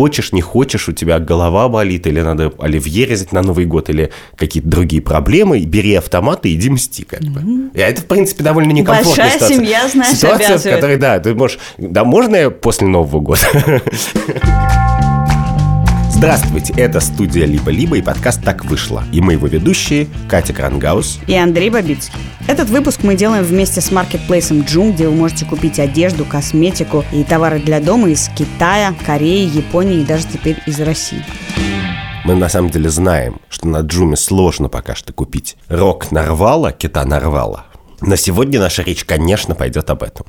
хочешь, не хочешь, у тебя голова болит, или надо оливье резать на Новый год, или какие-то другие проблемы, бери автомат и иди мсти, как бы. И это, в принципе, довольно некомфортная Большая ситуация. семья, знаешь, Ситуация, в которой, да, ты можешь... Да, можно я после Нового года? Здравствуйте, это студия «Либо-либо» и подкаст «Так вышло». И мы его ведущие Катя Крангаус. и Андрей Бабицкий. Этот выпуск мы делаем вместе с маркетплейсом Joom, где вы можете купить одежду, косметику и товары для дома из Китая, Кореи, Японии и даже теперь из России. Мы на самом деле знаем, что на Джуме сложно пока что купить рок нарвала, кита нарвала. Но сегодня наша речь, конечно, пойдет об этом.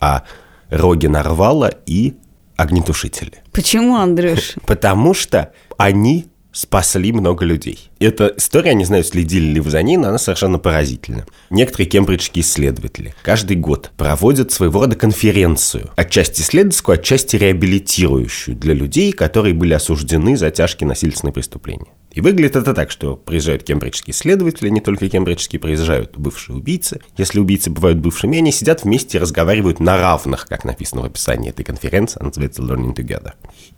О роге нарвала и огнетушителе. Почему, Андрюш? Потому что они спасли много людей. Эта история, не знаю, следили ли вы за ней, но она совершенно поразительна. Некоторые кембриджские исследователи каждый год проводят своего рода конференцию, отчасти исследовательскую, отчасти реабилитирующую для людей, которые были осуждены за тяжкие насильственные преступления. И выглядит это так, что приезжают кембриджские исследователи, не только кембриджские, приезжают бывшие убийцы. Если убийцы бывают бывшими, они сидят вместе и разговаривают на равных, как написано в описании этой конференции, она называется Learning Together.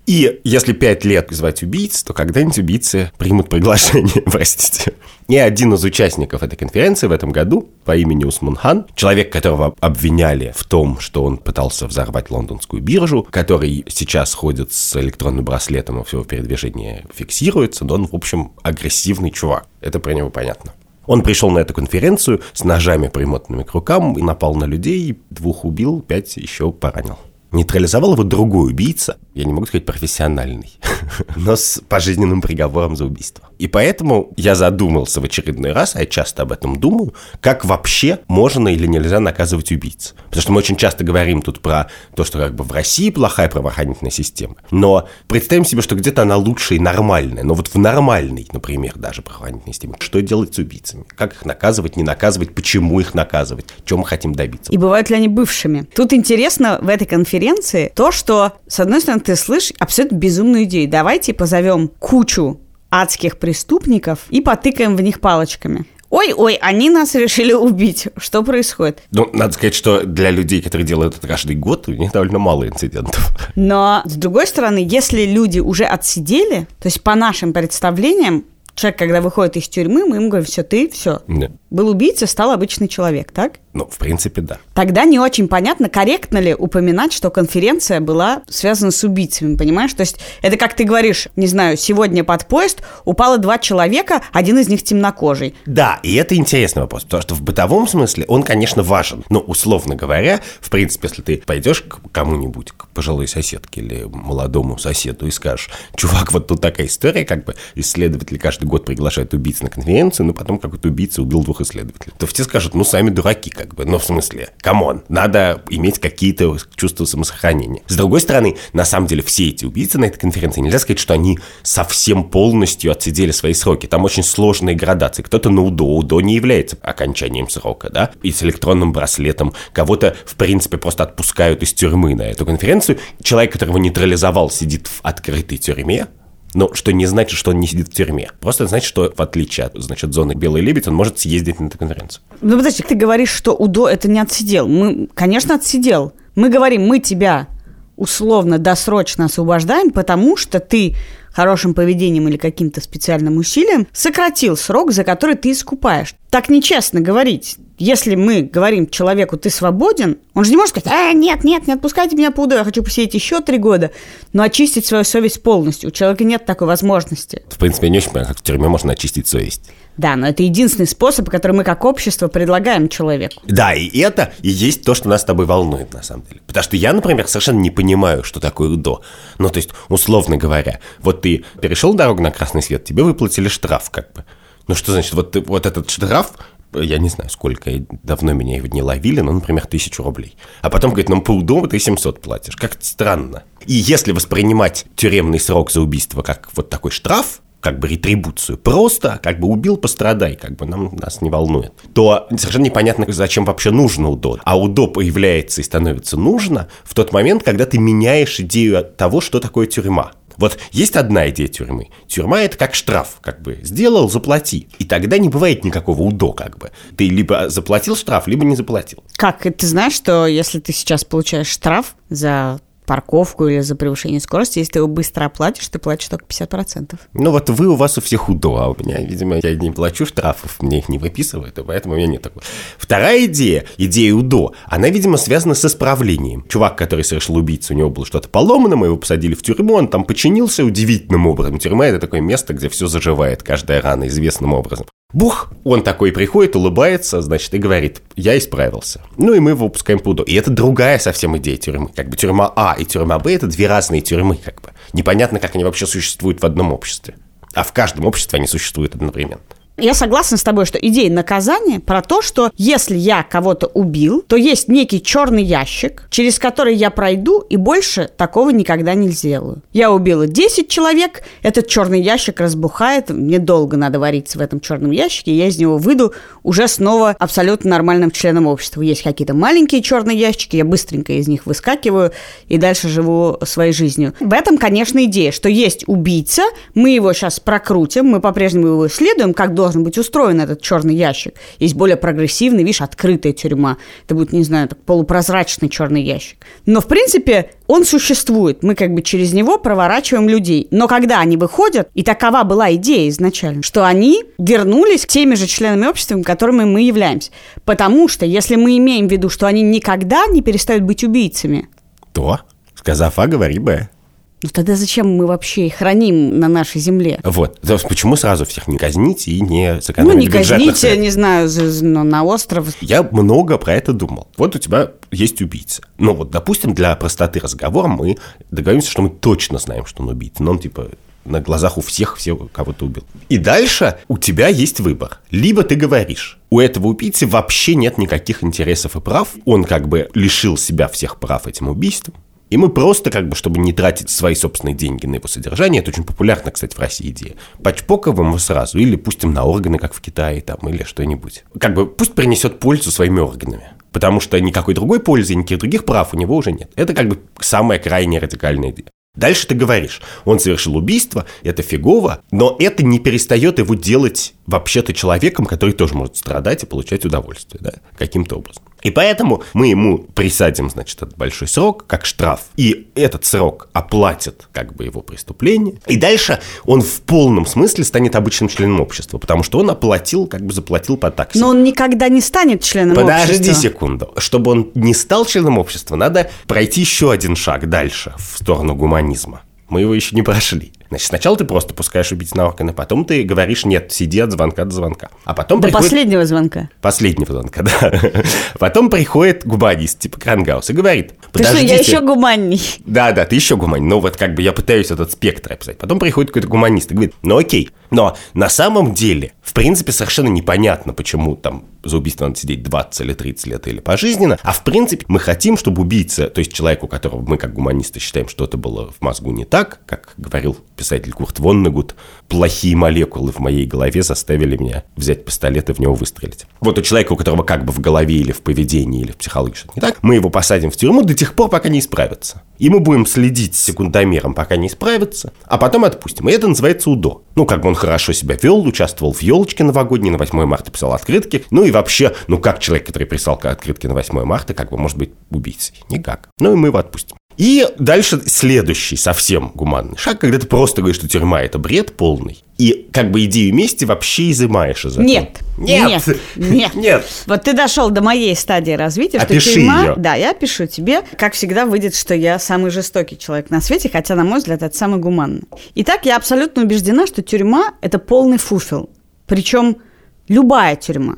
И если пять лет звать убийц, то когда-нибудь убийцы примут приглашение, простите. И один из участников этой конференции в этом году по имени Усман Хан, человек, которого обвиняли в том, что он пытался взорвать лондонскую биржу, который сейчас ходит с электронным браслетом и все передвижение фиксируется, но он, в общем, агрессивный чувак. Это про него понятно. Он пришел на эту конференцию с ножами, примотанными к рукам, и напал на людей, двух убил, пять еще поранил. Нейтрализовал его другой убийца, я не могу сказать профессиональный, но с пожизненным приговором за убийство. И поэтому я задумался в очередной раз, а я часто об этом думаю, как вообще можно или нельзя наказывать убийц. Потому что мы очень часто говорим тут про то, что как бы в России плохая правоохранительная система. Но представим себе, что где-то она лучшая и нормальная. Но вот в нормальной, например, даже правоохранительной системе, что делать с убийцами? Как их наказывать, не наказывать, почему их наказывать, чего мы хотим добиться? И бывают ли они бывшими? Тут интересно в этой конференции то, что, с одной стороны, ты слышишь абсолютно безумную идею. Давайте позовем кучу адских преступников и потыкаем в них палочками. Ой-ой, они нас решили убить. Что происходит? Ну, надо сказать, что для людей, которые делают это каждый год, у них довольно мало инцидентов. Но, с другой стороны, если люди уже отсидели, то есть по нашим представлениям, человек, когда выходит из тюрьмы, мы ему говорим, все, ты, все. Нет. Был убийца, стал обычный человек, так? Ну, в принципе, да. Тогда не очень понятно, корректно ли упоминать, что конференция была связана с убийцами, понимаешь? То есть это как ты говоришь, не знаю, сегодня под поезд упало два человека, один из них темнокожий. Да, и это интересный вопрос, потому что в бытовом смысле он, конечно, важен. Но, условно говоря, в принципе, если ты пойдешь к кому-нибудь, к пожилой соседке или молодому соседу и скажешь, чувак, вот тут такая история, как бы исследователи каждый год приглашают убийц на конференцию, но потом какой-то убийца убил двух исследователей. То все скажут, ну, сами дураки, как бы. Ну, в смысле, come on, надо иметь какие-то чувства самосохранения. С другой стороны, на самом деле, все эти убийцы на этой конференции, нельзя сказать, что они совсем полностью отсидели свои сроки. Там очень сложные градации. Кто-то на УДО, УДО не является окончанием срока, да, и с электронным браслетом. Кого-то, в принципе, просто отпускают из тюрьмы на эту конференцию. Человек, которого нейтрализовал, сидит в открытой тюрьме, но что не значит, что он не сидит в тюрьме. Просто значит, что в отличие от, значит, зоны Белый Лебедь, он может съездить на эту конференцию. Ну, подожди, ты говоришь, что УДО это не отсидел. Мы, конечно, отсидел. Мы говорим, мы тебя условно досрочно освобождаем, потому что ты хорошим поведением или каким-то специальным усилием сократил срок, за который ты искупаешь. Так нечестно говорить. Если мы говорим человеку, ты свободен, он же не может сказать, а, нет, нет, не отпускайте меня по УДО, я хочу посидеть еще три года, но очистить свою совесть полностью. У человека нет такой возможности. В принципе, я не очень понимаю, как в тюрьме можно очистить совесть. Да, но это единственный способ, который мы как общество предлагаем человеку. Да, и это и есть то, что нас с тобой волнует, на самом деле. Потому что я, например, совершенно не понимаю, что такое УДО. Ну, то есть, условно говоря, вот ты перешел дорогу на красный свет, тебе выплатили штраф, как бы. Ну, что значит, вот, вот этот штраф, я не знаю, сколько, давно меня его не ловили, но, например, тысячу рублей. А потом говорит, ну, по УДО ты 700 платишь. Как-то странно. И если воспринимать тюремный срок за убийство как вот такой штраф, как бы ретрибуцию, просто как бы убил, пострадай, как бы нам, нас не волнует, то совершенно непонятно, зачем вообще нужно УДО. А УДО появляется и становится нужно в тот момент, когда ты меняешь идею того, что такое тюрьма. Вот есть одна идея тюрьмы. Тюрьма – это как штраф, как бы. Сделал – заплати. И тогда не бывает никакого УДО, как бы. Ты либо заплатил штраф, либо не заплатил. Как? Ты знаешь, что если ты сейчас получаешь штраф за парковку или за превышение скорости, если ты его быстро оплатишь, ты платишь только 50%. Ну вот вы, у вас у всех УДО, а у меня, видимо, я не плачу штрафов, мне их не выписывают, и поэтому у меня нет такого. Вторая идея, идея УДО, она, видимо, связана с исправлением. Чувак, который совершил убийцу, у него было что-то поломано, мы его посадили в тюрьму, он там починился удивительным образом. Тюрьма – это такое место, где все заживает, каждая рана известным образом. Бух! Он такой приходит, улыбается, значит, и говорит, я исправился. Ну и мы его выпускаем по УДО. И это другая совсем идея тюрьмы. Как бы тюрьма А и тюрьма Б – это две разные тюрьмы, как бы. Непонятно, как они вообще существуют в одном обществе. А в каждом обществе они существуют одновременно. Я согласна с тобой, что идея наказания про то, что если я кого-то убил, то есть некий черный ящик, через который я пройду, и больше такого никогда не сделаю. Я убила 10 человек, этот черный ящик разбухает, мне долго надо вариться в этом черном ящике, я из него выйду уже снова абсолютно нормальным членом общества. Есть какие-то маленькие черные ящики, я быстренько из них выскакиваю и дальше живу своей жизнью. В этом, конечно, идея, что есть убийца, мы его сейчас прокрутим, мы по-прежнему его исследуем, как должен должен быть устроен этот черный ящик. Есть более прогрессивный, видишь, открытая тюрьма. Это будет, не знаю, так, полупрозрачный черный ящик. Но, в принципе, он существует. Мы как бы через него проворачиваем людей. Но когда они выходят, и такова была идея изначально, что они вернулись к теми же членами общества, которыми мы являемся. Потому что если мы имеем в виду, что они никогда не перестают быть убийцами, то, сказав А, говори Б. Ну тогда зачем мы вообще их храним на нашей земле? Вот. То есть почему сразу всех не казнить и не сэкономить Ну не казните, не знаю, но на остров. Я много про это думал. Вот у тебя есть убийца. Ну вот, допустим, для простоты разговора мы договоримся, что мы точно знаем, что он убийца. Но он типа на глазах у всех все кого-то убил. И дальше у тебя есть выбор. Либо ты говоришь, у этого убийцы вообще нет никаких интересов и прав, он как бы лишил себя всех прав этим убийством, и мы просто, как бы, чтобы не тратить свои собственные деньги на его содержание, это очень популярно, кстати, в России идея, почпоковым его сразу, или пустим на органы, как в Китае, там, или что-нибудь. Как бы пусть принесет пользу своими органами. Потому что никакой другой пользы, никаких других прав у него уже нет. Это как бы самая крайне радикальная идея. Дальше ты говоришь, он совершил убийство, это фигово, но это не перестает его делать вообще-то человеком, который тоже может страдать и получать удовольствие, да, каким-то образом. И поэтому мы ему присадим, значит, этот большой срок, как штраф. И этот срок оплатит, как бы, его преступление. И дальше он в полном смысле станет обычным членом общества, потому что он оплатил, как бы заплатил по такси. Но он никогда не станет членом Подожди общества. Подожди секунду. Чтобы он не стал членом общества, надо пройти еще один шаг дальше в сторону гуманизма. Мы его еще не прошли. Значит, сначала ты просто пускаешь убить на органы, потом ты говоришь, нет, сиди от звонка до звонка. А потом до приходит... последнего звонка. Последнего звонка, да. Потом приходит гуманист, типа Крангаус, и говорит, Ты что, я еще гуманней. Да, да, ты еще гуманней. Ну вот как бы я пытаюсь этот спектр описать. Потом приходит какой-то гуманист и говорит, ну окей, но на самом деле, в принципе, совершенно непонятно, почему там за убийство надо сидеть 20 или 30 лет или пожизненно, а в принципе мы хотим, чтобы убийца, то есть человеку, которого мы как гуманисты считаем, что это было в мозгу не так, как говорил писатель Курт Воннегут, плохие молекулы в моей голове заставили меня взять пистолет и в него выстрелить. Вот у человека, у которого как бы в голове или в поведении, или в психологии что-то не так, мы его посадим в тюрьму до тех пор, пока не исправится. И мы будем следить секундомером, пока не исправится, а потом отпустим. И это называется УДО. Ну, как бы он хорошо себя вел, участвовал в елочке новогодней, на 8 марта писал открытки. Ну и вообще, ну как человек, который писал открытки на 8 марта, как бы может быть убийцей? Никак. Ну и мы его отпустим. И дальше следующий совсем гуманный шаг, когда ты просто говоришь, что тюрьма – это бред полный. И как бы идею мести вообще изымаешь из этого. Нет. Нет. Нет. Нет. Вот ты дошел до моей стадии развития, Опиши что тюрьма... ее. Да, я пишу тебе. Как всегда, выйдет, что я самый жестокий человек на свете, хотя, на мой взгляд, это самый гуманный. Итак, я абсолютно убеждена, что тюрьма – это полный фуфел. Причем любая тюрьма.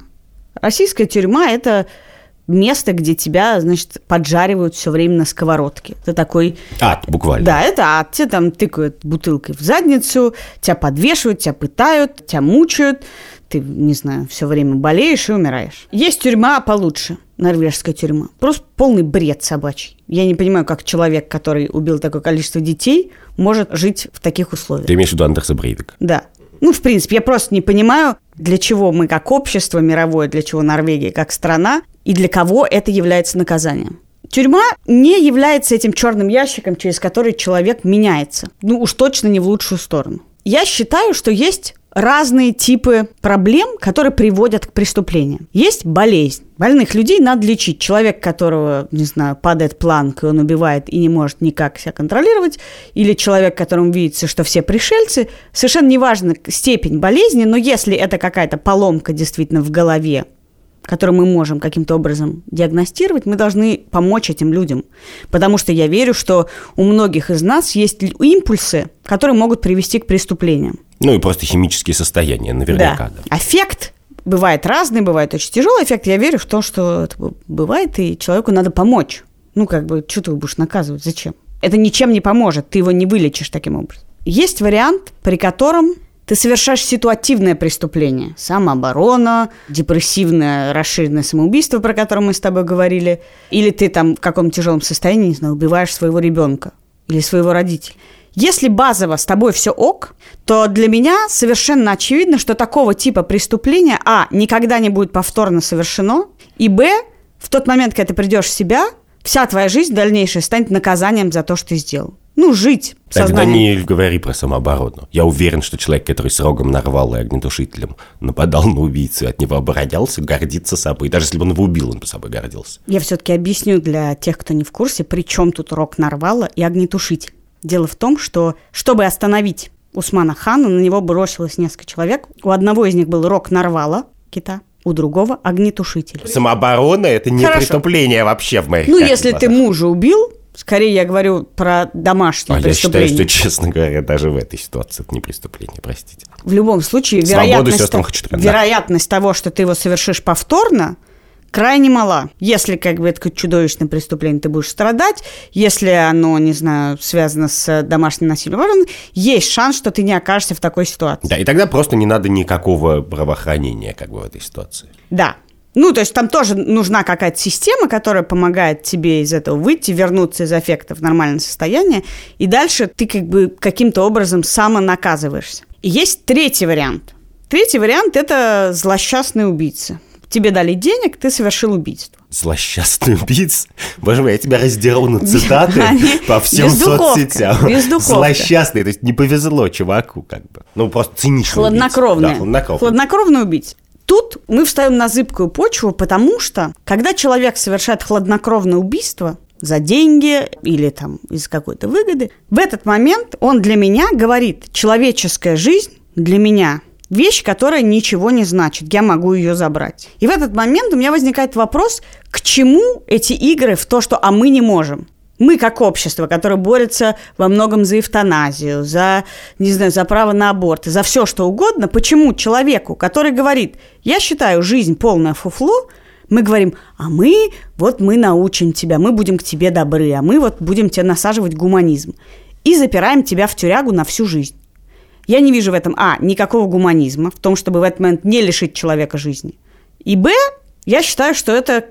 Российская тюрьма – это место, где тебя, значит, поджаривают все время на сковородке. Это такой... Ад, буквально. Да, это ад. Тебе там тыкают бутылкой в задницу, тебя подвешивают, тебя пытают, тебя мучают. Ты, не знаю, все время болеешь и умираешь. Есть тюрьма получше, норвежская тюрьма. Просто полный бред собачий. Я не понимаю, как человек, который убил такое количество детей, может жить в таких условиях. Ты имеешь в виду Андерса Брейвика? Да. Ну, в принципе, я просто не понимаю, для чего мы как общество мировое, для чего Норвегия как страна, и для кого это является наказанием. Тюрьма не является этим черным ящиком, через который человек меняется. Ну, уж точно не в лучшую сторону. Я считаю, что есть разные типы проблем, которые приводят к преступлениям. Есть болезнь. Больных людей надо лечить. Человек, которого, не знаю, падает планка, и он убивает и не может никак себя контролировать, или человек, которому видится, что все пришельцы, совершенно неважно степень болезни, но если это какая-то поломка действительно в голове, который мы можем каким-то образом диагностировать, мы должны помочь этим людям. Потому что я верю, что у многих из нас есть импульсы, которые могут привести к преступлениям. Ну и просто химические состояния, наверняка. Да. да. Эффект бывает разный, бывает очень тяжелый эффект. Я верю в то, что это бывает, и человеку надо помочь. Ну, как бы, что ты его будешь наказывать? Зачем? Это ничем не поможет, ты его не вылечишь таким образом. Есть вариант, при котором ты совершаешь ситуативное преступление. Самооборона, депрессивное расширенное самоубийство, про которое мы с тобой говорили. Или ты там в каком тяжелом состоянии, не знаю, убиваешь своего ребенка или своего родителя. Если базово с тобой все ок, то для меня совершенно очевидно, что такого типа преступления, а, никогда не будет повторно совершено, и, б, в тот момент, когда ты придешь в себя, вся твоя жизнь дальнейшая станет наказанием за то, что ты сделал ну, жить. Тогда не говори про самооборону. Я уверен, что человек, который с рогом нарвал и огнетушителем нападал на убийцу, от него оборонялся, гордится собой. Даже если бы он его убил, он бы собой гордился. Я все-таки объясню для тех, кто не в курсе, при чем тут рог нарвала и огнетушитель. Дело в том, что, чтобы остановить Усмана Хана, на него бросилось несколько человек. У одного из них был рог нарвала, кита, у другого огнетушитель. Самооборона – это не Хорошо. преступление вообще в моих Ну, если глазах. ты мужа убил, Скорее я говорю про домашнее а преступление. Я считаю, что, честно говоря, даже в этой ситуации это не преступление, простите. В любом случае, вероятность, вероятность того, что ты его совершишь повторно, крайне мала. Если как бы это чудовищное преступление, ты будешь страдать. Если оно, не знаю, связано с домашним насилием, есть шанс, что ты не окажешься в такой ситуации. Да, и тогда просто не надо никакого правоохранения как бы в этой ситуации. Да, ну, то есть там тоже нужна какая-то система, которая помогает тебе из этого выйти, вернуться из аффекта в нормальное состояние, и дальше ты как бы каким-то образом самонаказываешься. И есть третий вариант. Третий вариант – это злосчастный убийца. Тебе дали денег, ты совершил убийство. Злосчастный убийца? Боже мой, я тебя раздеру на цитаты по всем соцсетям. Злосчастный, то есть не повезло чуваку как бы. Ну, просто циничный Хладнокровный. Да, хладнокровный. Хладнокровный убийца. Тут мы встаем на зыбкую почву, потому что, когда человек совершает хладнокровное убийство, за деньги или там из какой-то выгоды. В этот момент он для меня говорит, человеческая жизнь для меня вещь, которая ничего не значит, я могу ее забрать. И в этот момент у меня возникает вопрос, к чему эти игры в то, что «а мы не можем»? Мы как общество, которое борется во многом за эвтаназию, за, не знаю, за право на аборт, за все что угодно, почему человеку, который говорит, я считаю жизнь полное фуфло, мы говорим, а мы, вот мы научим тебя, мы будем к тебе добры, а мы вот будем тебе насаживать гуманизм. И запираем тебя в тюрягу на всю жизнь. Я не вижу в этом, а, никакого гуманизма, в том, чтобы в этот момент не лишить человека жизни. И, б, я считаю, что это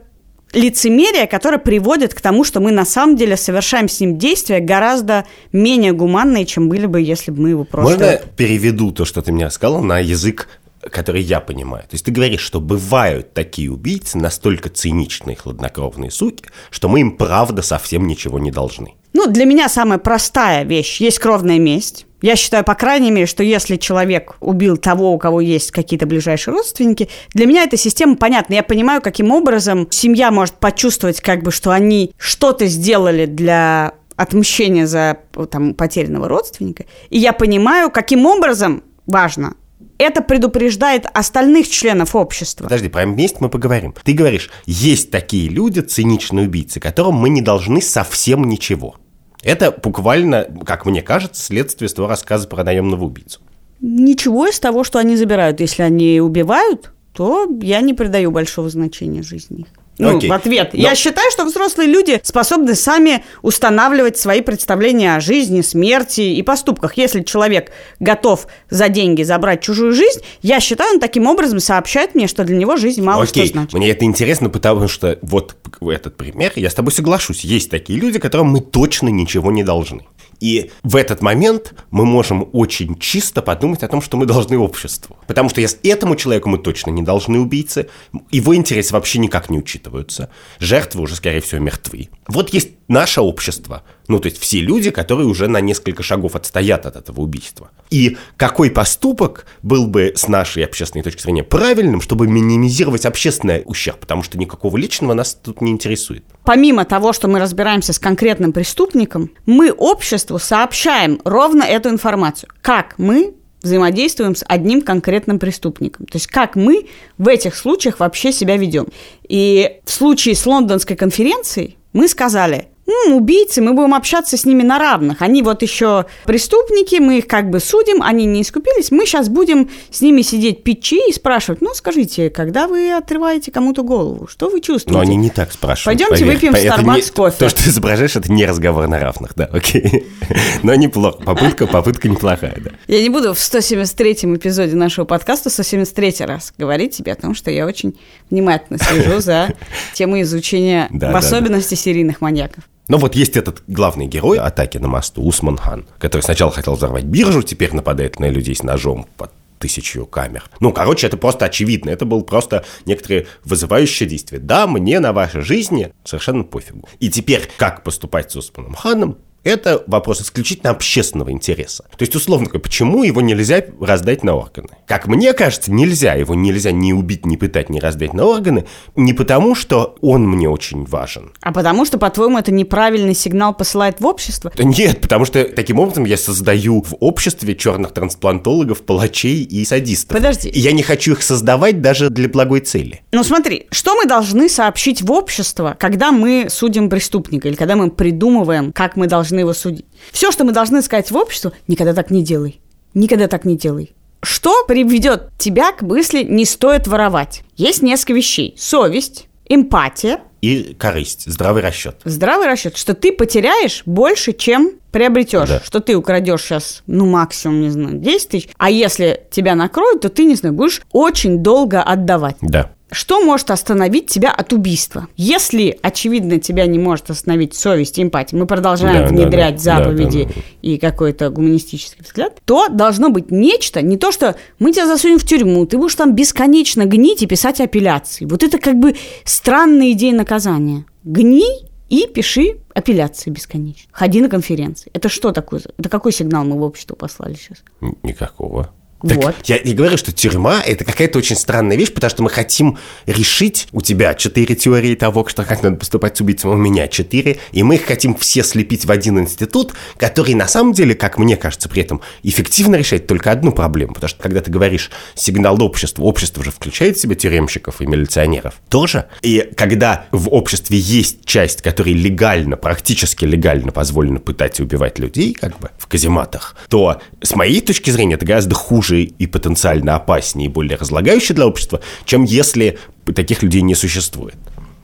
лицемерие, которое приводит к тому, что мы на самом деле совершаем с ним действия гораздо менее гуманные, чем были бы, если бы мы его просто... Можно переведу то, что ты мне сказал, на язык который я понимаю. То есть ты говоришь, что бывают такие убийцы, настолько циничные, хладнокровные суки, что мы им правда совсем ничего не должны. Ну, для меня самая простая вещь. Есть кровная месть. Я считаю, по крайней мере, что если человек убил того, у кого есть какие-то ближайшие родственники, для меня эта система понятна. Я понимаю, каким образом семья может почувствовать, как бы, что они что-то сделали для отмщения за там, потерянного родственника. И я понимаю, каким образом важно это предупреждает остальных членов общества. Подожди, про месть мы поговорим. Ты говоришь, есть такие люди, циничные убийцы, которым мы не должны совсем ничего. Это буквально, как мне кажется, следствие с твоего рассказа про наемного убийцу. Ничего из того, что они забирают. Если они убивают, то я не придаю большого значения жизни ну, Окей. в ответ. Но... Я считаю, что взрослые люди способны сами устанавливать свои представления о жизни, смерти и поступках. Если человек готов за деньги забрать чужую жизнь, я считаю, он таким образом сообщает мне, что для него жизнь мало Окей. что значит. Мне это интересно, потому что вот этот пример, я с тобой соглашусь. Есть такие люди, которым мы точно ничего не должны. И в этот момент мы можем очень чисто подумать о том, что мы должны обществу. Потому что если этому человеку мы точно не должны убийцы, его интересы вообще никак не учитываются. Жертвы уже, скорее всего, мертвы. Вот есть наше общество. Ну, то есть все люди, которые уже на несколько шагов отстоят от этого убийства. И какой поступок был бы с нашей общественной точки зрения правильным, чтобы минимизировать общественный ущерб, потому что никакого личного нас тут не интересует. Помимо того, что мы разбираемся с конкретным преступником, мы обществу сообщаем ровно эту информацию. Как мы взаимодействуем с одним конкретным преступником. То есть как мы в этих случаях вообще себя ведем. И в случае с лондонской конференцией мы сказали, М, убийцы, мы будем общаться с ними на равных. Они вот еще преступники, мы их как бы судим, они не искупились. Мы сейчас будем с ними сидеть пить чаи и спрашивать, ну, скажите, когда вы отрываете кому-то голову, что вы чувствуете? Но они не так спрашивают. Пойдемте поверь. выпьем Это Starbucks не- кофе. То, что ты изображаешь, это не разговор на равных, да, окей. Но неплохо, попытка, попытка неплохая, да. Я не буду в 173-м эпизоде нашего подкаста 173 раз говорить тебе о том, что я очень внимательно слежу за темой изучения в особенности серийных маньяков. Но вот есть этот главный герой атаки на мосту, Усман Хан, который сначала хотел взорвать биржу, теперь нападает на людей с ножом под тысячу камер. Ну, короче, это просто очевидно. Это было просто некоторые вызывающие действия. Да, мне на вашей жизни совершенно пофигу. И теперь, как поступать с Усманом Ханом, это вопрос исключительно общественного интереса. То есть, условно говоря, почему его нельзя раздать на органы? Как мне кажется, нельзя. Его нельзя ни убить, ни пытать, ни раздать на органы. Не потому, что он мне очень важен. А потому что, по-твоему, это неправильный сигнал посылает в общество? Да Нет, потому что таким образом я создаю в обществе черных трансплантологов, палачей и садистов. Подожди. И я не хочу их создавать даже для благой цели. Ну смотри, что мы должны сообщить в общество, когда мы судим преступника или когда мы придумываем, как мы должны его судить? Все, что мы должны сказать в обществу, никогда так не делай. Никогда так не делай. Что приведет тебя к мысли «не стоит воровать»? Есть несколько вещей. Совесть, эмпатия, И корысть, здравый расчет. здравый расчет, что ты потеряешь больше, чем приобретешь. Да. Что ты украдешь сейчас, ну, максимум, не знаю, 10 тысяч. А если тебя накроют, то ты, не знаю, будешь очень долго отдавать. Да. Что может остановить тебя от убийства? Если, очевидно, тебя не может остановить совесть и эмпатия, мы продолжаем Да, внедрять да. Да, заповеди да, да. и какой-то гуманистический взгляд, то должно быть нечто, не то, что мы тебя засунем в тюрьму, ты будешь там бесконечно гнить и писать апелляции. Вот это как бы странная идея наказания. Гни и пиши апелляции бесконечно. Ходи на конференции. Это что такое? Это какой сигнал мы в общество послали сейчас? Н- Никакого. Вот. я не говорю, что тюрьма – это какая-то очень странная вещь, потому что мы хотим решить, у тебя четыре теории того, что как надо поступать с убийцем, у меня четыре, и мы их хотим все слепить в один институт, который на самом деле, как мне кажется, при этом эффективно решает только одну проблему, потому что когда ты говоришь сигнал обществу, общество же включает в себя тюремщиков и милиционеров тоже, и когда в обществе есть часть, которой легально, практически легально позволено пытать и убивать людей, как бы, в казематах, то с моей точки зрения это гораздо хуже и потенциально опаснее и более разлагающее для общества, чем если таких людей не существует.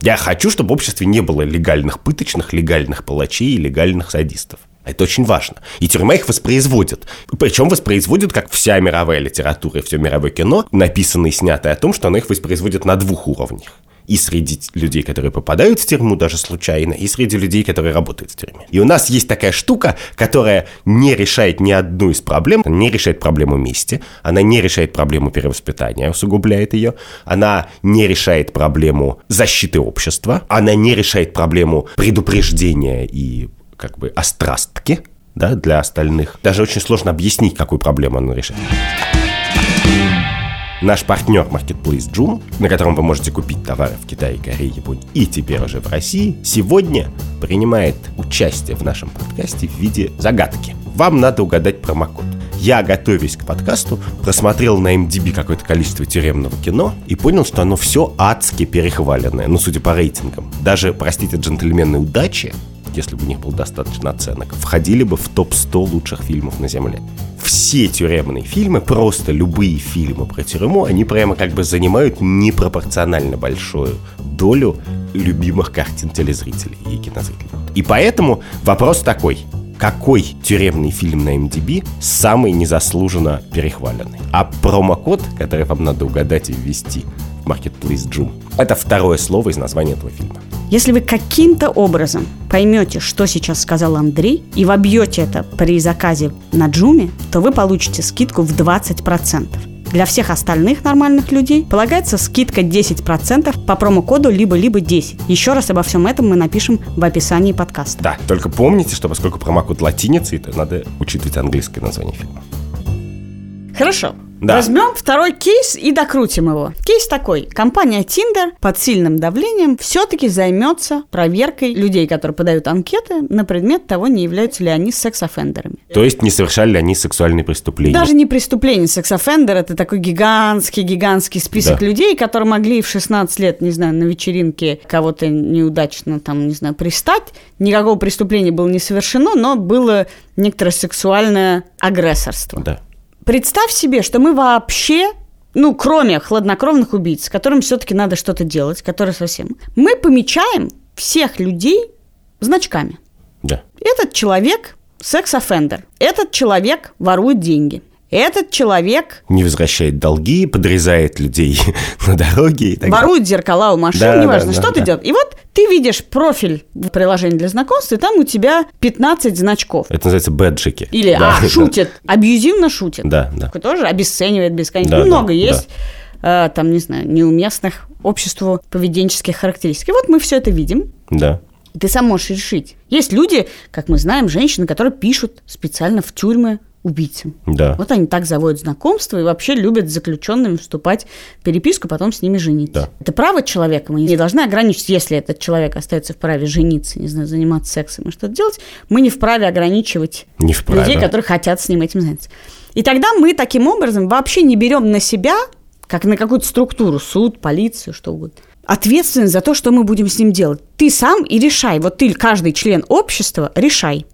Я хочу, чтобы в обществе не было легальных пыточных, легальных палачей и легальных садистов. Это очень важно. И тюрьма их воспроизводит. Причем воспроизводит, как вся мировая литература и все мировое кино, написанное и снятое о том, что она их воспроизводит на двух уровнях. И среди людей, которые попадают в тюрьму даже случайно, и среди людей, которые работают в тюрьме. И у нас есть такая штука, которая не решает ни одну из проблем, не решает проблему мести, она не решает проблему перевоспитания, усугубляет ее, она не решает проблему защиты общества, она не решает проблему предупреждения и как бы острастки, да, для остальных. Даже очень сложно объяснить, какую проблему она решает. Наш партнер Marketplace Joom, на котором вы можете купить товары в Китае, Корее, Японии и теперь уже в России, сегодня принимает участие в нашем подкасте в виде загадки. Вам надо угадать промокод. Я, готовясь к подкасту, просмотрел на MDB какое-то количество тюремного кино и понял, что оно все адски перехваленное, ну, судя по рейтингам. Даже, простите, джентльмены удачи, если бы у них было достаточно оценок, входили бы в топ-100 лучших фильмов на Земле. Все тюремные фильмы, просто любые фильмы про тюрьму, они прямо как бы занимают непропорционально большую долю любимых картин телезрителей и кинозрителей. И поэтому вопрос такой. Какой тюремный фильм на MDB самый незаслуженно перехваленный? А промокод, который вам надо угадать и ввести в Marketplace Joom, это второе слово из названия этого фильма. Если вы каким-то образом поймете, что сейчас сказал Андрей, и вобьете это при заказе на Джуме, то вы получите скидку в 20%. Для всех остальных нормальных людей полагается скидка 10% по промокоду либо-либо 10. Еще раз обо всем этом мы напишем в описании подкаста. Да, только помните, что поскольку промокод латиницей, то надо учитывать английское название фильма. Хорошо. Да. Возьмем второй кейс и докрутим его. Кейс такой. Компания Tinder под сильным давлением все-таки займется проверкой людей, которые подают анкеты на предмет того, не являются ли они sex offender ами. То есть не совершали ли они сексуальные преступления? Даже не преступление sex offender, это такой гигантский-гигантский список Да. людей, которые могли в 16 лет, не знаю, на вечеринке кого-то неудачно там, не знаю, пристать. Никакого преступления было не совершено, но было некоторое сексуальное агрессорство. Да. Представь себе, что мы вообще, ну, кроме хладнокровных убийц, которым все-таки надо что-то делать, которые совсем, мы помечаем всех людей значками. Да. Этот человек секс-оффендер. Этот человек ворует деньги. Этот человек Не возвращает долги, подрезает людей на дороге и так далее. ворует зеркала у машин, Да, неважно, да, что да, ты да. делаешь. И вот ты видишь профиль в приложении для знакомств, и там у тебя 15 значков. Это называется бэджики. Или, Да, а, да. шутит, абьюзивно шутит. Да, да. Тоже обесценивает бесконечно. Да, много да, есть, э, там, не знаю, неуместных обществу поведенческих характеристик. И вот мы все это видим. Да. Ты сам можешь решить. Есть люди, как мы знаем, женщины, которые пишут специально в тюрьмы убийцам. Да. Вот они так заводят знакомства и вообще любят с заключенными вступать в переписку, потом с ними жениться. Да. Это право человека. Мы не должны ограничить, если этот человек остается в праве жениться, не знаю, заниматься сексом и что-то делать, мы не вправе ограничивать Не вправе. людей, которые хотят с ним этим заняться. И тогда мы таким образом вообще не берем на себя, как на какую-то структуру, суд, полицию, что угодно, ответственность за то, что мы будем с ним делать. Ты сам и решай. Вот ты, каждый член общества, решай.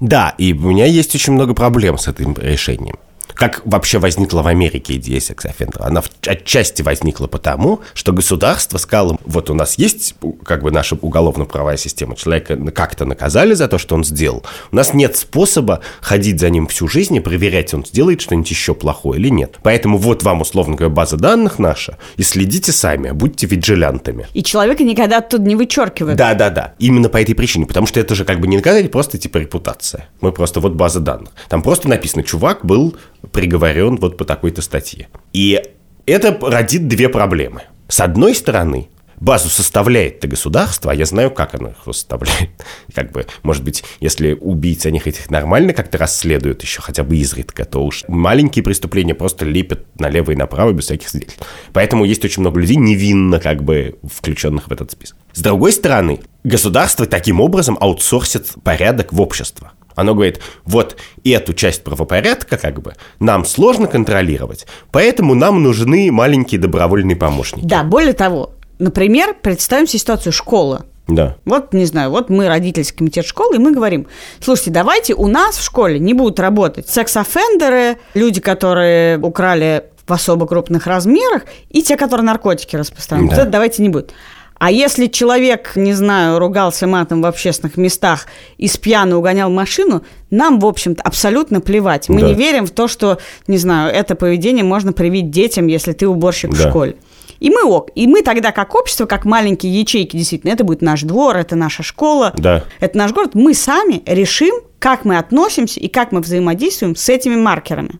Да, и у меня есть очень много проблем с этим решением. Как вообще возникла в Америке идея секс-оффендера? Она отчасти возникла потому, что государство сказало, вот у нас есть как бы наша уголовно-правовая система, человека как-то наказали за то, что он сделал. У нас нет способа ходить за ним всю жизнь и проверять, он сделает что-нибудь еще плохое или нет. Поэтому вот вам, условно говоря, база данных наша, и следите сами, будьте виджилянтами. И человека никогда оттуда не вычеркивают. Да, да, да. Именно по этой причине. Потому что это же как бы не наказание, просто типа репутация. Мы просто вот база данных. Там просто написано, чувак был приговорен вот по такой-то статье. И это родит две проблемы. С одной стороны, базу составляет-то государство, а я знаю, как оно их составляет. Как бы, может быть, если убийцы они этих нормально как-то расследуют еще хотя бы изредка, то уж маленькие преступления просто лепят налево и направо без всяких свидетельств. Поэтому есть очень много людей невинно как бы включенных в этот список. С другой стороны, государство таким образом аутсорсит порядок в общество. Оно говорит, вот эту часть правопорядка как бы нам сложно контролировать, поэтому нам нужны маленькие добровольные помощники. Да, более того, например, представим себе ситуацию школа. Да. Вот, не знаю, вот мы родительский комитет школы, и мы говорим, слушайте, давайте у нас в школе не будут работать секс-оффендеры, люди, которые украли в особо крупных размерах, и те, которые наркотики распространяют. Да. Это давайте не будет. А если человек, не знаю, ругался матом в общественных местах и с пьяну угонял машину, нам, в общем-то, абсолютно плевать. Мы Да. не верим в то, что, не знаю, это поведение можно привить детям, если ты уборщик в Да. школе. И мы ок. И мы тогда как общество, как маленькие ячейки, действительно, это будет наш двор, это наша школа, Да. это наш город. Мы сами решим, как мы относимся и как мы взаимодействуем с этими маркерами.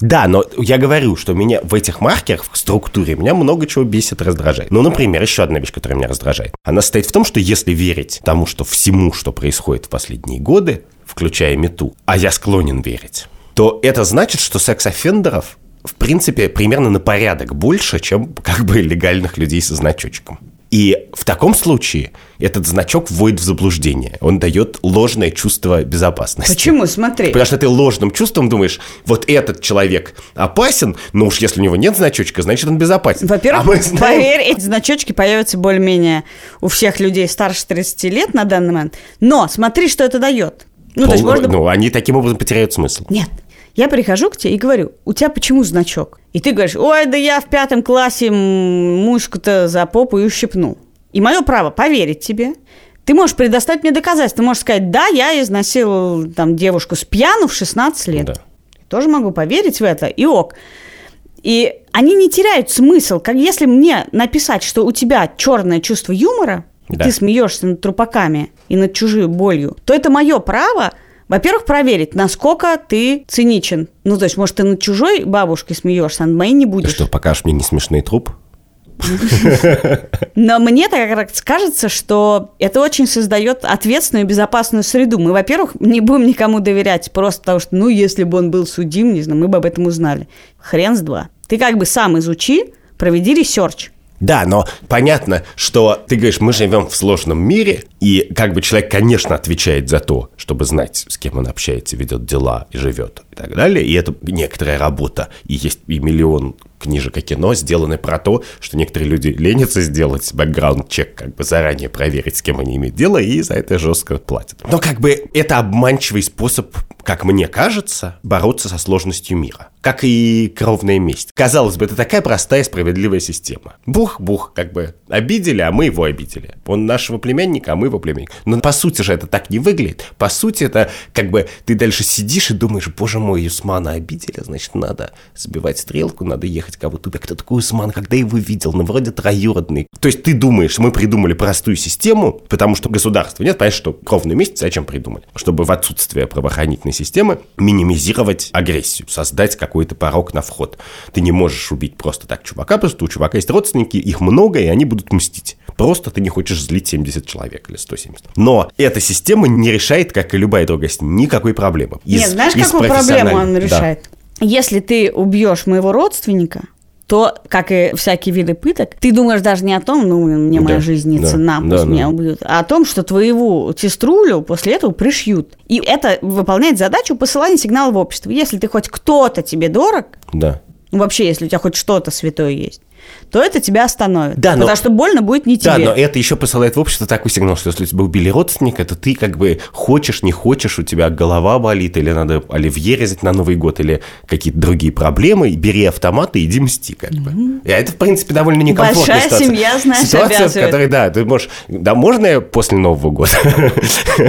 Да, но я говорю, что меня в этих маркерах, в структуре, меня много чего бесит, раздражает. Ну, например, еще одна вещь, которая меня раздражает. Она состоит в том, что если верить тому, что всему, что происходит в последние годы, включая мету, а я склонен верить, то это значит, что секс-оффендеров в принципе, примерно на порядок больше, чем как бы легальных людей со значочком. И в таком случае этот значок вводит в заблуждение. Он дает ложное чувство безопасности. Почему? Смотри. Потому что ты ложным чувством думаешь, вот этот человек опасен, но уж если у него нет значочка, значит он безопасен. Во-первых, а мы знаем- поверь, эти значочки появятся более-менее у всех людей старше 30 лет на данный момент. Но смотри, что это дает. Ну, то есть Пол- можно... ну, они таким образом потеряют смысл. Нет. Я прихожу к тебе и говорю, у тебя почему значок? И ты говоришь, ой, да я в пятом классе м, мушку-то за попу и ущипнул. И мое право поверить тебе. Ты можешь предоставить мне доказательства. Ты можешь сказать, да, я изнасиловал там девушку с пьяну в 16 лет. Да. Тоже могу поверить в это, и ок. И они не теряют смысл. Как если мне написать, что у тебя черное чувство юмора, и Да. ты смеешься над трупаками и над чужой болью, то это мое право Во-первых, проверить, насколько ты циничен. Ну, то есть, может, ты над чужой бабушкой смеешься, а над моей не Ты будешь. что, покажешь мне не смешный труп? Но мне так кажется, что это очень создает ответственную и безопасную среду. Мы, во-первых, не будем никому доверять просто потому, что, ну, если бы он был судим, не знаю, мы бы об этом узнали. Хрен с два. Ты как бы сам изучи, проведи research. Да, но понятно, что ты говоришь, мы живем в сложном мире, и как бы человек, конечно, отвечает за то, чтобы знать, с кем он общается, ведет дела и живет и так далее. И это некоторая работа. И есть и миллион книжек и кино сделаны про то, что некоторые люди ленятся сделать background check, как бы заранее проверить, с кем они имеют дело, и за это жестко платят. Но как бы это обманчивый способ, как мне кажется, бороться со сложностью мира. Как и кровная месть. Казалось бы, это такая простая справедливая система. Бух-бух, как бы обидели, а мы его обидели. Он нашего племянника, а мы его племянника. Но по сути же это так не выглядит. По сути это как бы ты дальше сидишь и думаешь, боже мой, Юсмана обидели, значит надо сбивать стрелку, надо ехать кого-то туда. Кто такой Усман? Когда его видел? Ну вроде троюродный. То есть ты думаешь, мы придумали простую систему, потому что государства нет. Понятно, что кровную месть зачем придумали? Чтобы в отсутствие правоохранительной системы минимизировать агрессию, создать какой-то порог на вход. Ты не можешь убить просто так чувака, просто у чувака есть родственники, их много, и они будут мстить. Просто ты не хочешь злить 70 человек или 170. Но эта система не решает, как и любая другая, никакой проблемы. Из- Нет, знаешь, из какую проблему профессиональной- он Да. Если ты убьешь моего родственника, то, как и всякие виды пыток, ты думаешь даже не о том, ну, мне моя Да, жизнь не да, цена, да, пусть да. меня убьют, а о том, что твоего сеструлю после этого пришьют. И это выполняет задачу посылания сигнала в общество. Если ты хоть кто-то тебе дорог, Да. вообще, если у тебя хоть что-то святое есть, то это тебя остановит. Да, но- Потому что больно будет не тебе. Да, но это еще посылает в общество такой сигнал, что если у тебя убили родственника, то ты как бы хочешь, не хочешь, у тебя голова болит, или надо оливье резать на Новый год, или какие-то другие проблемы, бери автомат и иди мсти, как бы. И это, в принципе, довольно некомфортная Большая ситуация. семья, знаешь, Ситуация, в которой, да, ты можешь... Да, можно я после Нового года?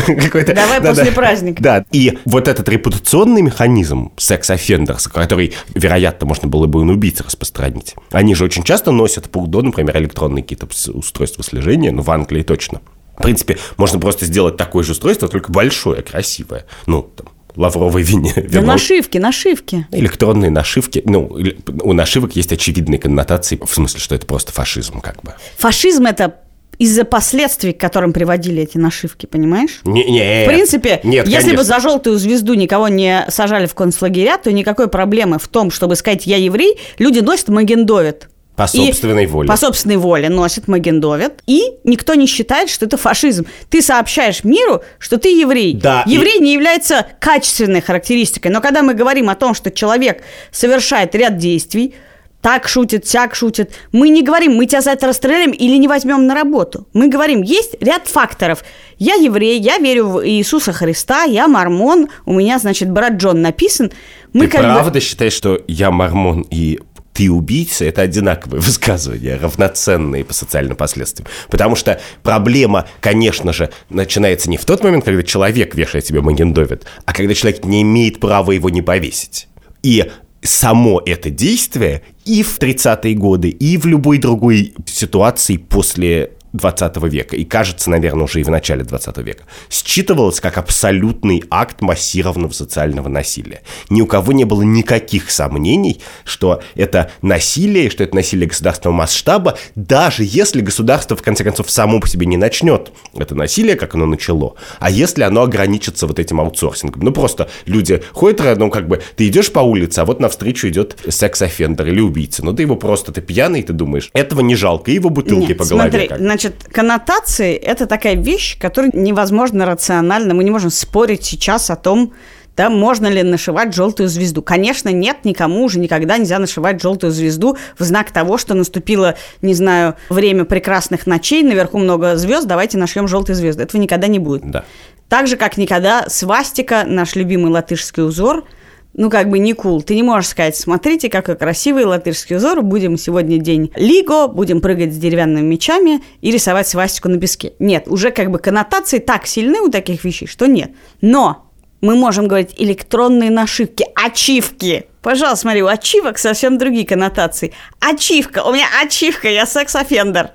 Какой-то- Давай да, после праздника. Да, и вот этот репутационный механизм секс-оффендерс, который, вероятно, можно было бы и на убийц распространить, они же очень часто носят пурдо, например, электронные какие-то устройства слежения, ну, в Англии точно. В принципе, можно просто сделать такое же устройство, только большое, красивое. Ну, там, лавровой вине. Да нашивки, нашивки. Электронные нашивки, ну, у нашивок есть очевидные коннотации, в смысле, что это просто фашизм, как бы. Фашизм это из-за последствий, к которым приводили эти нашивки, понимаешь? Не, не, В принципе, нет, если бы конечно. за желтую звезду никого не сажали в концлагеря, то никакой проблемы в том, чтобы сказать «я еврей», люди носят Магендовит. По И собственной воле. По собственной воле носят Магендовит. И никто не считает, что это фашизм. Ты сообщаешь миру, что ты еврей. Да, и- Еврей не является качественной характеристикой. Но когда мы говорим о том, что человек совершает ряд действий, так шутит, сяк шутит. Мы не говорим, мы тебя за это расстреляем или не возьмем на работу. Мы говорим, есть ряд факторов. Я еврей, я верю в Иисуса Христа, я мормон, у меня, значит, брат Джон написан. Мы Ты как бы- правда считаешь, что я мормон и ты убийца, это одинаковые высказывания, равноценные по социальным последствиям. Потому что проблема, конечно же, начинается не в тот момент, когда человек вешает себе Магендовит, а когда человек не имеет права его не повесить. И само это действие и в 30-е годы, и в любой другой ситуации после 20 века, и кажется, наверное, уже и в начале 20 века, считывалось как абсолютный акт массированного социального насилия. Ни у кого не было никаких сомнений, что это насилие, что это насилие государственного масштаба, даже если государство, в конце концов, само по себе не начнет это насилие, как оно начало, а если оно ограничится вот этим аутсорсингом. Ну, просто люди ходят, ну, как бы, ты идешь по улице, а вот навстречу идет секс-оффендер или убийца, ну, ты его просто, ты пьяный, ты думаешь, этого не жалко, и его бутылки Нет, по голове. смотри. Значит, коннотации – это такая вещь, которую невозможно рационально, мы не можем спорить сейчас о том, да, можно ли нашивать желтую звезду. Конечно, нет, никому уже никогда нельзя нашивать желтую звезду в знак того, что наступило, не знаю, время прекрасных ночей, наверху много звезд, давайте нашьем желтые звезды. Этого никогда не будет. Да. Так же, как никогда свастика, наш любимый латышский узор, ну, как бы не кул. Ты не можешь сказать, смотрите, какой красивый латышский узор, будем сегодня день Лиго, будем прыгать с деревянными мечами и рисовать свастику на песке. Нет, уже как бы коннотации так сильны у таких вещей, что нет. Но мы можем говорить электронные нашивки, ачивки. Пожалуйста, смотри, у ачивок совсем другие коннотации. Ачивка, у меня ачивка, я секс-офендер.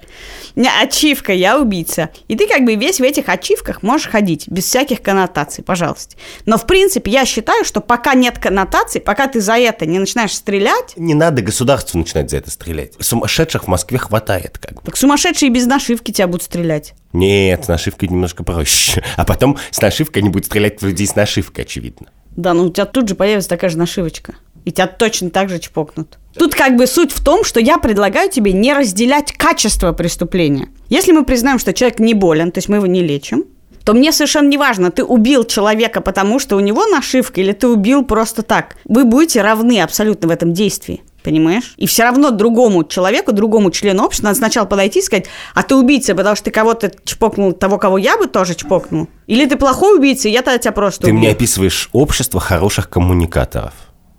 У меня ачивка, я убийца. И ты как бы весь в этих ачивках можешь ходить, без всяких коннотаций, пожалуйста. Но, в принципе, я считаю, что пока нет коннотаций, пока ты за это не начинаешь стрелять... Не надо государству начинать за это стрелять. Сумасшедших в Москве хватает как бы. Так сумасшедшие без нашивки тебя будут стрелять. Нет, с нашивкой немножко проще. А потом с нашивкой они будут стрелять в людей с нашивкой, очевидно. Да, ну у тебя тут же появится такая же нашивочка. И тебя точно так же чпокнут. Тут как бы суть в том, что я предлагаю тебе не разделять качество преступления. Если мы признаем, что человек не болен, то есть мы его не лечим, то мне совершенно не важно, ты убил человека, потому что у него нашивка, или ты убил просто так. Вы будете равны абсолютно в этом действии. Понимаешь? И все равно другому человеку, другому члену общества надо сначала подойти и сказать, а ты убийца, потому что ты кого-то чпокнул, того, кого я бы тоже чпокнул. Или ты плохой убийца, и я тогда тебя просто Ты убью. мне описываешь общество хороших коммуникаторов.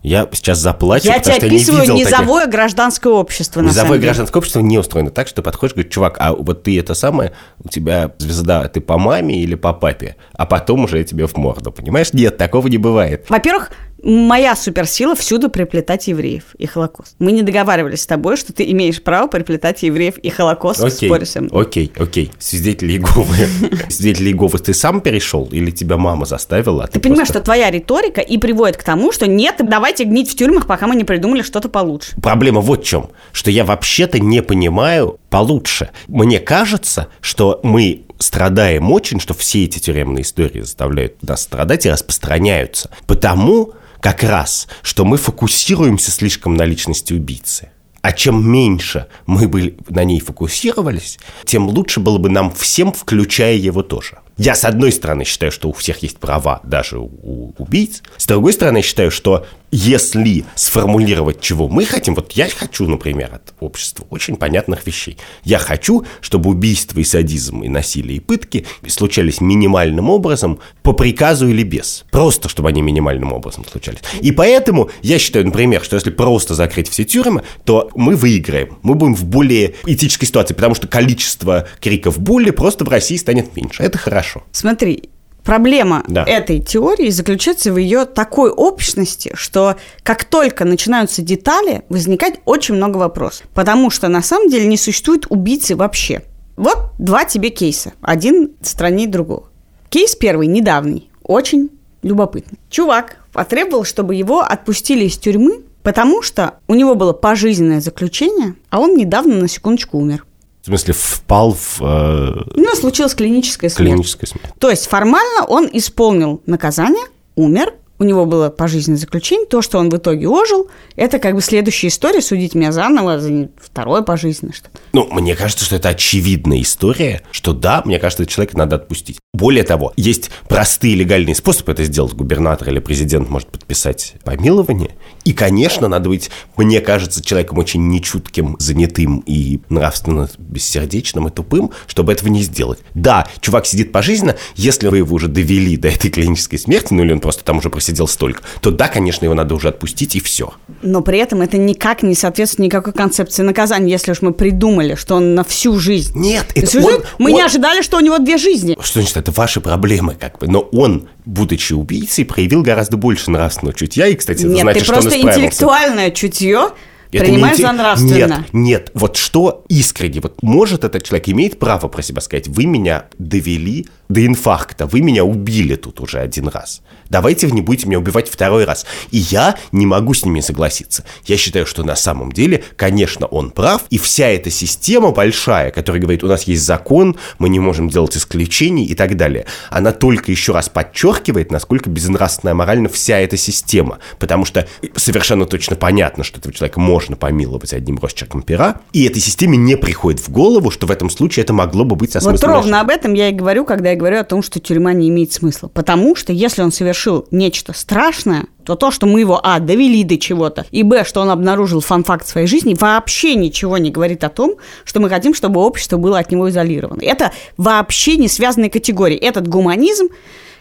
Я сейчас заплачу, Я потому что я не видел таких. низовое гражданское общество, на самом Низовое гражданское общество не устроено так, что ты подходишь и говоришь, чувак, а вот ты это самое, у тебя звезда, ты по маме или по папе, а потом уже тебе в морду, понимаешь? Нет, такого не бывает. Во-первых, моя суперсила всюду приплетать евреев и Холокост. Мы не договаривались с тобой, что ты имеешь право приплетать евреев и Холокост в Окей, споре со мной. окей, окей. Свидетели Иеговы. Свидетели Иеговы ты сам перешел или тебя мама заставила? а Ты понимаешь, что просто- твоя риторика и приводит к тому, что нет, давайте гнить в тюрьмах, пока мы не придумали что-то получше. Проблема вот в чем, что я вообще-то не понимаю получше. Мне кажется, что мы страдаем очень, что все эти тюремные истории заставляют нас страдать и распространяются. Потому как раз, что мы фокусируемся слишком на личности убийцы. А чем меньше мы бы на ней фокусировались, тем лучше было бы нам всем, включая его тоже. Я, с одной стороны, считаю, что у всех есть права, даже у убийц. С другой стороны, считаю, что если сформулировать, чего мы хотим, вот я хочу, например, от общества очень понятных вещей. Я хочу, чтобы убийства и садизм, и насилие, и пытки случались минимальным образом, по приказу или без. Просто, чтобы они минимальным образом случались. И поэтому я считаю, например, что если просто закрыть все тюрьмы, то мы выиграем. Мы будем в более этической ситуации, потому что количество криков боли просто в России станет меньше. Это хорошо. Смотри, проблема Да. этой теории заключается в ее такой общности, что как только начинаются детали, возникает очень много вопросов. Потому что на самом деле не существует убийцы вообще. Вот два тебе кейса. Один страннее другого. Кейс первый, недавний, очень любопытный. Чувак потребовал, чтобы его отпустили из тюрьмы, потому что у него было пожизненное заключение, а он недавно на секундочку умер. В смысле, впал в э, У него случилась клиническая смерть. клиническую смерть. То есть формально он исполнил наказание, умер, у него было пожизненное заключение, то, что он в итоге ожил, это как бы следующая история, судить меня заново за второе пожизненное что-то. Ну, мне кажется, что это очевидная история, что да, мне кажется, человека надо отпустить. Более того, есть простые легальные способы это сделать. Губернатор или президент может подписать помилование. И, конечно, надо быть, мне кажется, человеком очень нечутким, занятым и нравственно бессердечным и тупым, чтобы этого не сделать. Да, чувак сидит пожизненно, если вы его уже довели до этой клинической смерти, ну или он просто там уже просидел столько, то да, конечно, его надо уже отпустить и все. Но при этом это никак не соответствует никакой концепции наказания, если уж мы придумали, что он на всю жизнь. Нет, То это уже он- мы не он- ожидали, что у него две жизни. Что значит, это ваши проблемы, как бы. Но он, будучи убийцей, проявил гораздо больше нравственного чутья. И, кстати, это Нет, значит, ты что он просто интеллектуальное чутье Это принимаешь не за нравственно. Нет, нет. Вот что искренне, вот может этот человек, имеет право про себя сказать, вы меня довели до инфаркта, вы меня убили тут уже один раз. Давайте вы не будете меня убивать второй раз. И я не могу с ними согласиться. Я считаю, что на самом деле, конечно, он прав, и вся эта система большая, которая говорит, у нас есть закон, мы не можем делать исключений и так далее, она только еще раз подчеркивает, насколько безнравственная морально вся эта система. Потому что совершенно точно понятно, что этого человека можно помиловать одним росчерком пера, и этой системе не приходит в голову, что в этом случае это могло бы быть Вот осмысленно. ровно об этом я и говорю, когда я говорю о том, что тюрьма не имеет смысла. Потому что если он совершил нечто страшное, то то, что мы его, а, довели до чего-то, и, б, что он обнаружил фан-факт своей жизни, вообще ничего не говорит о том, что мы хотим, чтобы общество было от него изолировано. Это вообще не связанные категории. Этот гуманизм,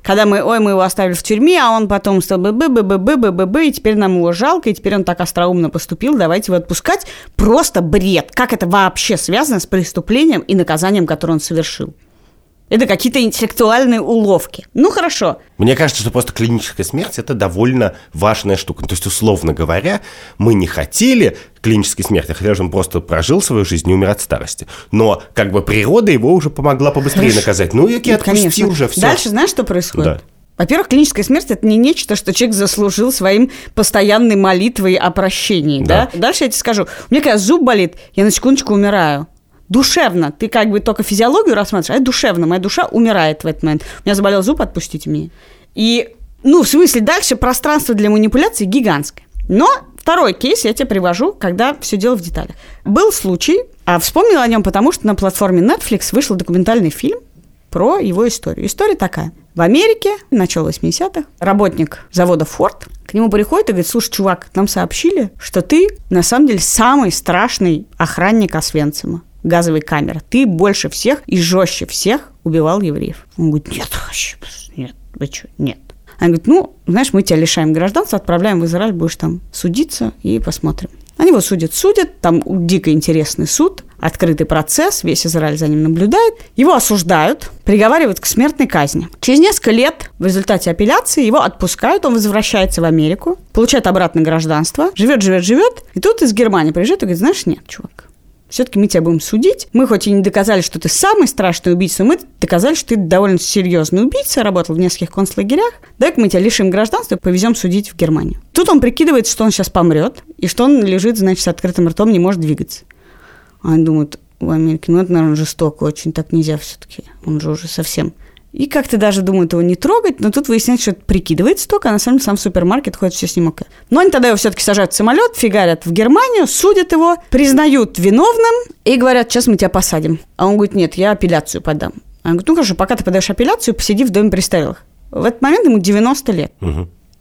когда мы, ой, мы его оставили в тюрьме, а он потом стал бы бы бы бы бы бы бы бы и теперь нам его жалко, и теперь он так остроумно поступил, давайте его отпускать. Просто бред. Как это вообще связано с преступлением и наказанием, которое он совершил? Это какие-то интеллектуальные уловки. Ну, хорошо. Мне кажется, что просто клиническая смерть – это довольно важная штука. То есть, условно говоря, мы не хотели клинической смерти, хотя же он просто прожил свою жизнь и умер от старости. Но как бы природа его уже помогла побыстрее Хорошо. наказать. Ну, и Ну, отпусти конечно. уже все. Дальше знаешь, что происходит? Да. Во-первых, клиническая смерть это не нечто, что человек заслужил своим постоянной молитвой о прощении. Да. Да. Дальше я тебе скажу. У меня когда зуб болит, я на секундочку умираю. Душевно. Ты как бы только физиологию рассматриваешь, а это душевно. Моя душа умирает в этот момент. У меня заболел зуб, отпустите меня. И, ну, в смысле, дальше пространство для манипуляции гигантское. Но второй кейс я тебе привожу, когда все дело в деталях. Был случай, а вспомнила о нем, потому что на платформе Netflix вышел документальный фильм про его историю. История такая. В Америке, начало 80-х, работник завода Ford к нему приходит и говорит, слушай, чувак, нам сообщили, что ты на самом деле самый страшный охранник Освенцима газовой камеры. Ты больше всех и жестче всех убивал евреев. Он говорит, нет, вообще, нет, вы что, нет. Она говорит, ну, знаешь, мы тебя лишаем гражданства, отправляем в Израиль, будешь там судиться и посмотрим. Они его судят, судят, там дико интересный суд, открытый процесс, весь Израиль за ним наблюдает. Его осуждают, приговаривают к смертной казни. Через несколько лет в результате апелляции его отпускают, он возвращается в Америку, получает обратно гражданство, живет, живет, живет. И тут из Германии приезжает и говорит, знаешь, нет, чувак, все-таки мы тебя будем судить. Мы хоть и не доказали, что ты самый страшный убийца, мы доказали, что ты довольно серьезный убийца, работал в нескольких концлагерях. Дай-ка мы тебя лишим гражданства и повезем судить в Германию. Тут он прикидывает, что он сейчас помрет, и что он лежит, значит, с открытым ртом, не может двигаться. Они думают, в Америке, ну это, наверное, жестоко, очень так нельзя все-таки. Он же уже совсем. И как-то даже думают его не трогать, но тут выясняется, что это прикидывается только, а на самом деле сам в супермаркет ходит все с ним окей. Но они тогда его все-таки сажают в самолет, фигарят в Германию, судят его, признают виновным и говорят, сейчас мы тебя посадим. А он говорит, нет, я апелляцию подам. А он говорит, ну хорошо, пока ты подаешь апелляцию, посиди в доме престарелых. В этот момент ему 90 лет.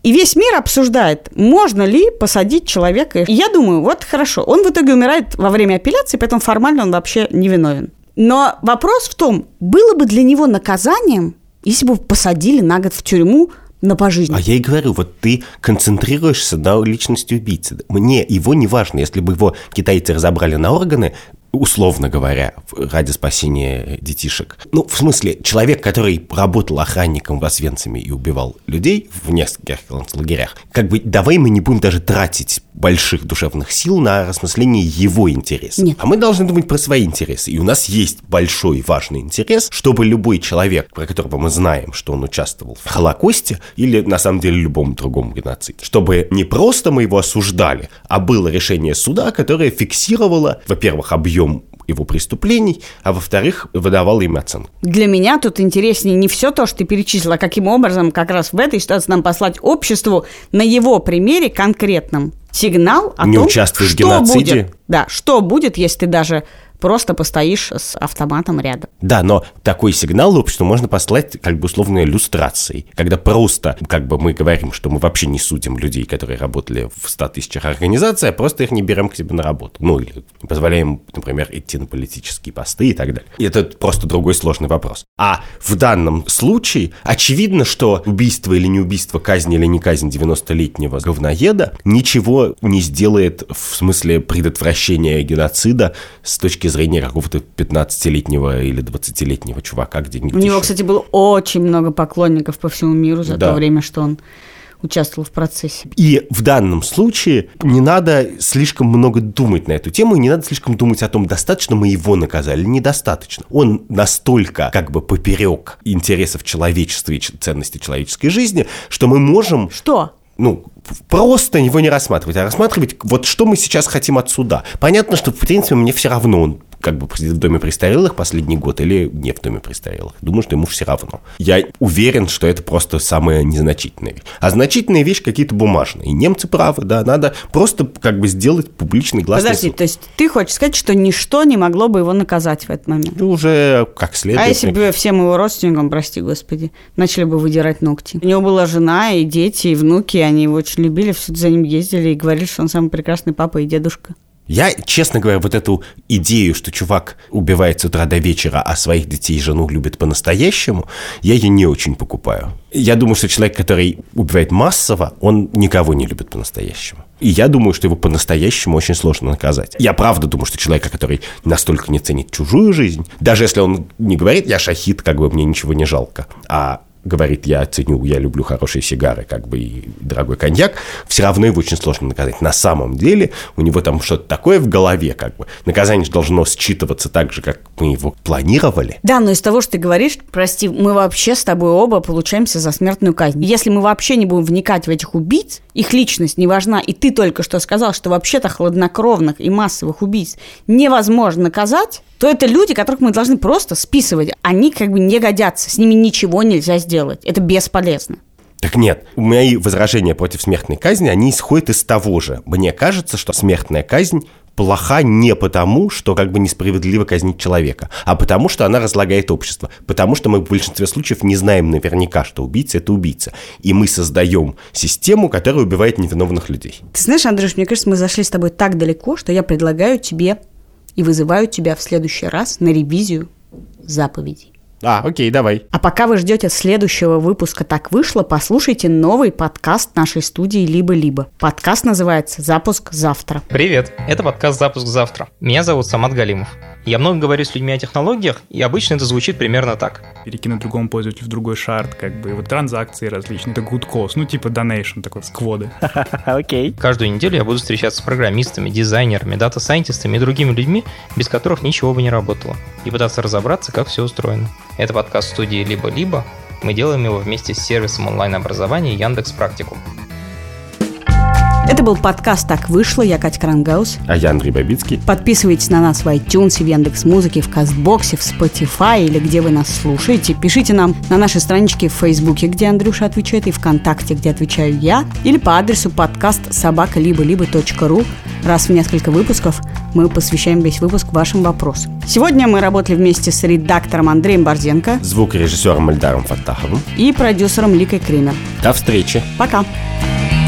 И весь мир обсуждает, можно ли посадить человека. И я думаю, вот хорошо, он в итоге умирает во время апелляции, поэтому формально он вообще невиновен. Но вопрос в том, было бы для него наказанием, если бы посадили на год в тюрьму на пожизненно. А я и говорю, вот ты концентрируешься на личности убийцы. Мне его не важно, если бы его китайцы разобрали на органы, условно говоря, ради спасения детишек. Ну, в смысле, человек, который работал охранником в Освенциме и убивал людей в нескольких концлагерях, как бы давай мы не будем даже тратить больших душевных сил на рассмысление его интересов. Нет. А мы должны думать про свои интересы. И у нас есть большой важный интерес, чтобы любой человек, про которого мы знаем, что он участвовал в Холокосте или, на самом деле, любом другом геноциде, чтобы не просто мы его осуждали, а было решение суда, которое фиксировало, во-первых, объем его преступлений, а во-вторых, выдавало им оценку. Для меня тут интереснее не все то, что ты перечислила, а каким образом как раз в этой ситуации нам послать обществу на его примере конкретном сигнал о Не том, участвуй в что геноциде. будет. Да, что будет, если ты даже просто постоишь с автоматом рядом. Да, но такой сигнал обществу можно послать как бы условной иллюстрацией, когда просто как бы мы говорим, что мы вообще не судим людей, которые работали в 100 тысячах организаций, а просто их не берем к себе на работу. Ну, или не позволяем, например, идти на политические посты и так далее. И это просто другой сложный вопрос. А в данном случае очевидно, что убийство или не убийство, казнь или не казнь 90-летнего говноеда ничего не сделает в смысле предотвращения геноцида с точки зрения какого-то 15-летнего или 20-летнего чувака где-нибудь У него, еще. кстати, было очень много поклонников по всему миру за Да. то время, что он участвовал в процессе. И в данном случае не надо слишком много думать на эту тему, и не надо слишком думать о том, достаточно мы его наказали, или недостаточно. Он настолько как бы поперек интересов человечества и ценностей человеческой жизни, что мы можем Что? ну, просто его не рассматривать, а рассматривать, вот что мы сейчас хотим от суда. Понятно, что, в принципе, мне все равно, он как бы в доме престарелых последний год или не в доме престарелых. Думаю, что ему все равно. Я уверен, что это просто самая незначительная вещь. А значительная вещь какие-то бумажные. И немцы правы, да, надо просто как бы сделать публичный гласный Подожди, суд. то есть ты хочешь сказать, что ничто не могло бы его наказать в этот момент? Ну, уже как следует. А если бы всем его родственникам, прости господи, начали бы выдирать ногти? У него была жена и дети, и внуки, они его очень любили, все за ним ездили и говорили, что он самый прекрасный папа и дедушка. Я, честно говоря, вот эту идею, что чувак убивает с утра до вечера, а своих детей и жену любит по-настоящему, я ее не очень покупаю. Я думаю, что человек, который убивает массово, он никого не любит по-настоящему. И я думаю, что его по-настоящему очень сложно наказать. Я правда думаю, что человека, который настолько не ценит чужую жизнь, даже если он не говорит «я шахид», как бы мне ничего не жалко, а говорит, я ценю, я люблю хорошие сигары, как бы и дорогой коньяк, все равно его очень сложно наказать. На самом деле у него там что-то такое в голове, как бы. Наказание должно считываться так же, как мы его планировали. Да, но из того, что ты говоришь, прости, мы вообще с тобой оба получаемся за смертную казнь. Если мы вообще не будем вникать в этих убийц, их личность не важна, и ты только что сказал, что вообще-то хладнокровных и массовых убийц невозможно наказать, то это люди, которых мы должны просто списывать. Они как бы не годятся, с ними ничего нельзя сделать. Это бесполезно. Так нет, мои возражения против смертной казни, они исходят из того же. Мне кажется, что смертная казнь плоха не потому, что как бы несправедливо казнить человека, а потому, что она разлагает общество. Потому что мы в большинстве случаев не знаем наверняка, что убийца – это убийца. И мы создаем систему, которая убивает невиновных людей. Ты знаешь, Андрюш, мне кажется, мы зашли с тобой так далеко, что я предлагаю тебе и вызываю тебя в следующий раз на ревизию заповедей. А, окей, давай. А пока вы ждете следующего выпуска «Так вышло», послушайте новый подкаст нашей студии «Либо-либо». Подкаст называется «Запуск завтра». Привет, это подкаст «Запуск завтра». Меня зовут Самат Галимов. Я много говорю с людьми о технологиях, и обычно это звучит примерно так. Перекинуть другому пользователю в другой шарт, как бы, вот транзакции различные, это good cost, ну, типа donation, такой, скводы. Окей. Каждую неделю я буду встречаться с программистами, дизайнерами, дата-сайентистами и другими людьми, без которых ничего бы не работало, и пытаться разобраться, как все устроено. Это подкаст студии «Либо-либо». Мы делаем его вместе с сервисом онлайн-образования Яндекс Практикум. Это был подкаст «Так вышло». Я Катя Крангаус. А я Андрей Бабицкий. Подписывайтесь на нас в iTunes, в Яндекс.Музыке, в Кастбоксе, в Spotify или где вы нас слушаете. Пишите нам на нашей страничке в Фейсбуке, где Андрюша отвечает, и ВКонтакте, где отвечаю я, или по адресу подкаст собака либо либо ру. Раз в несколько выпусков мы посвящаем весь выпуск вашим вопросам. Сегодня мы работали вместе с редактором Андреем Борзенко, звукорежиссером Эльдаром Фаттаховым и продюсером Ликой Кример. До встречи. Пока. Пока.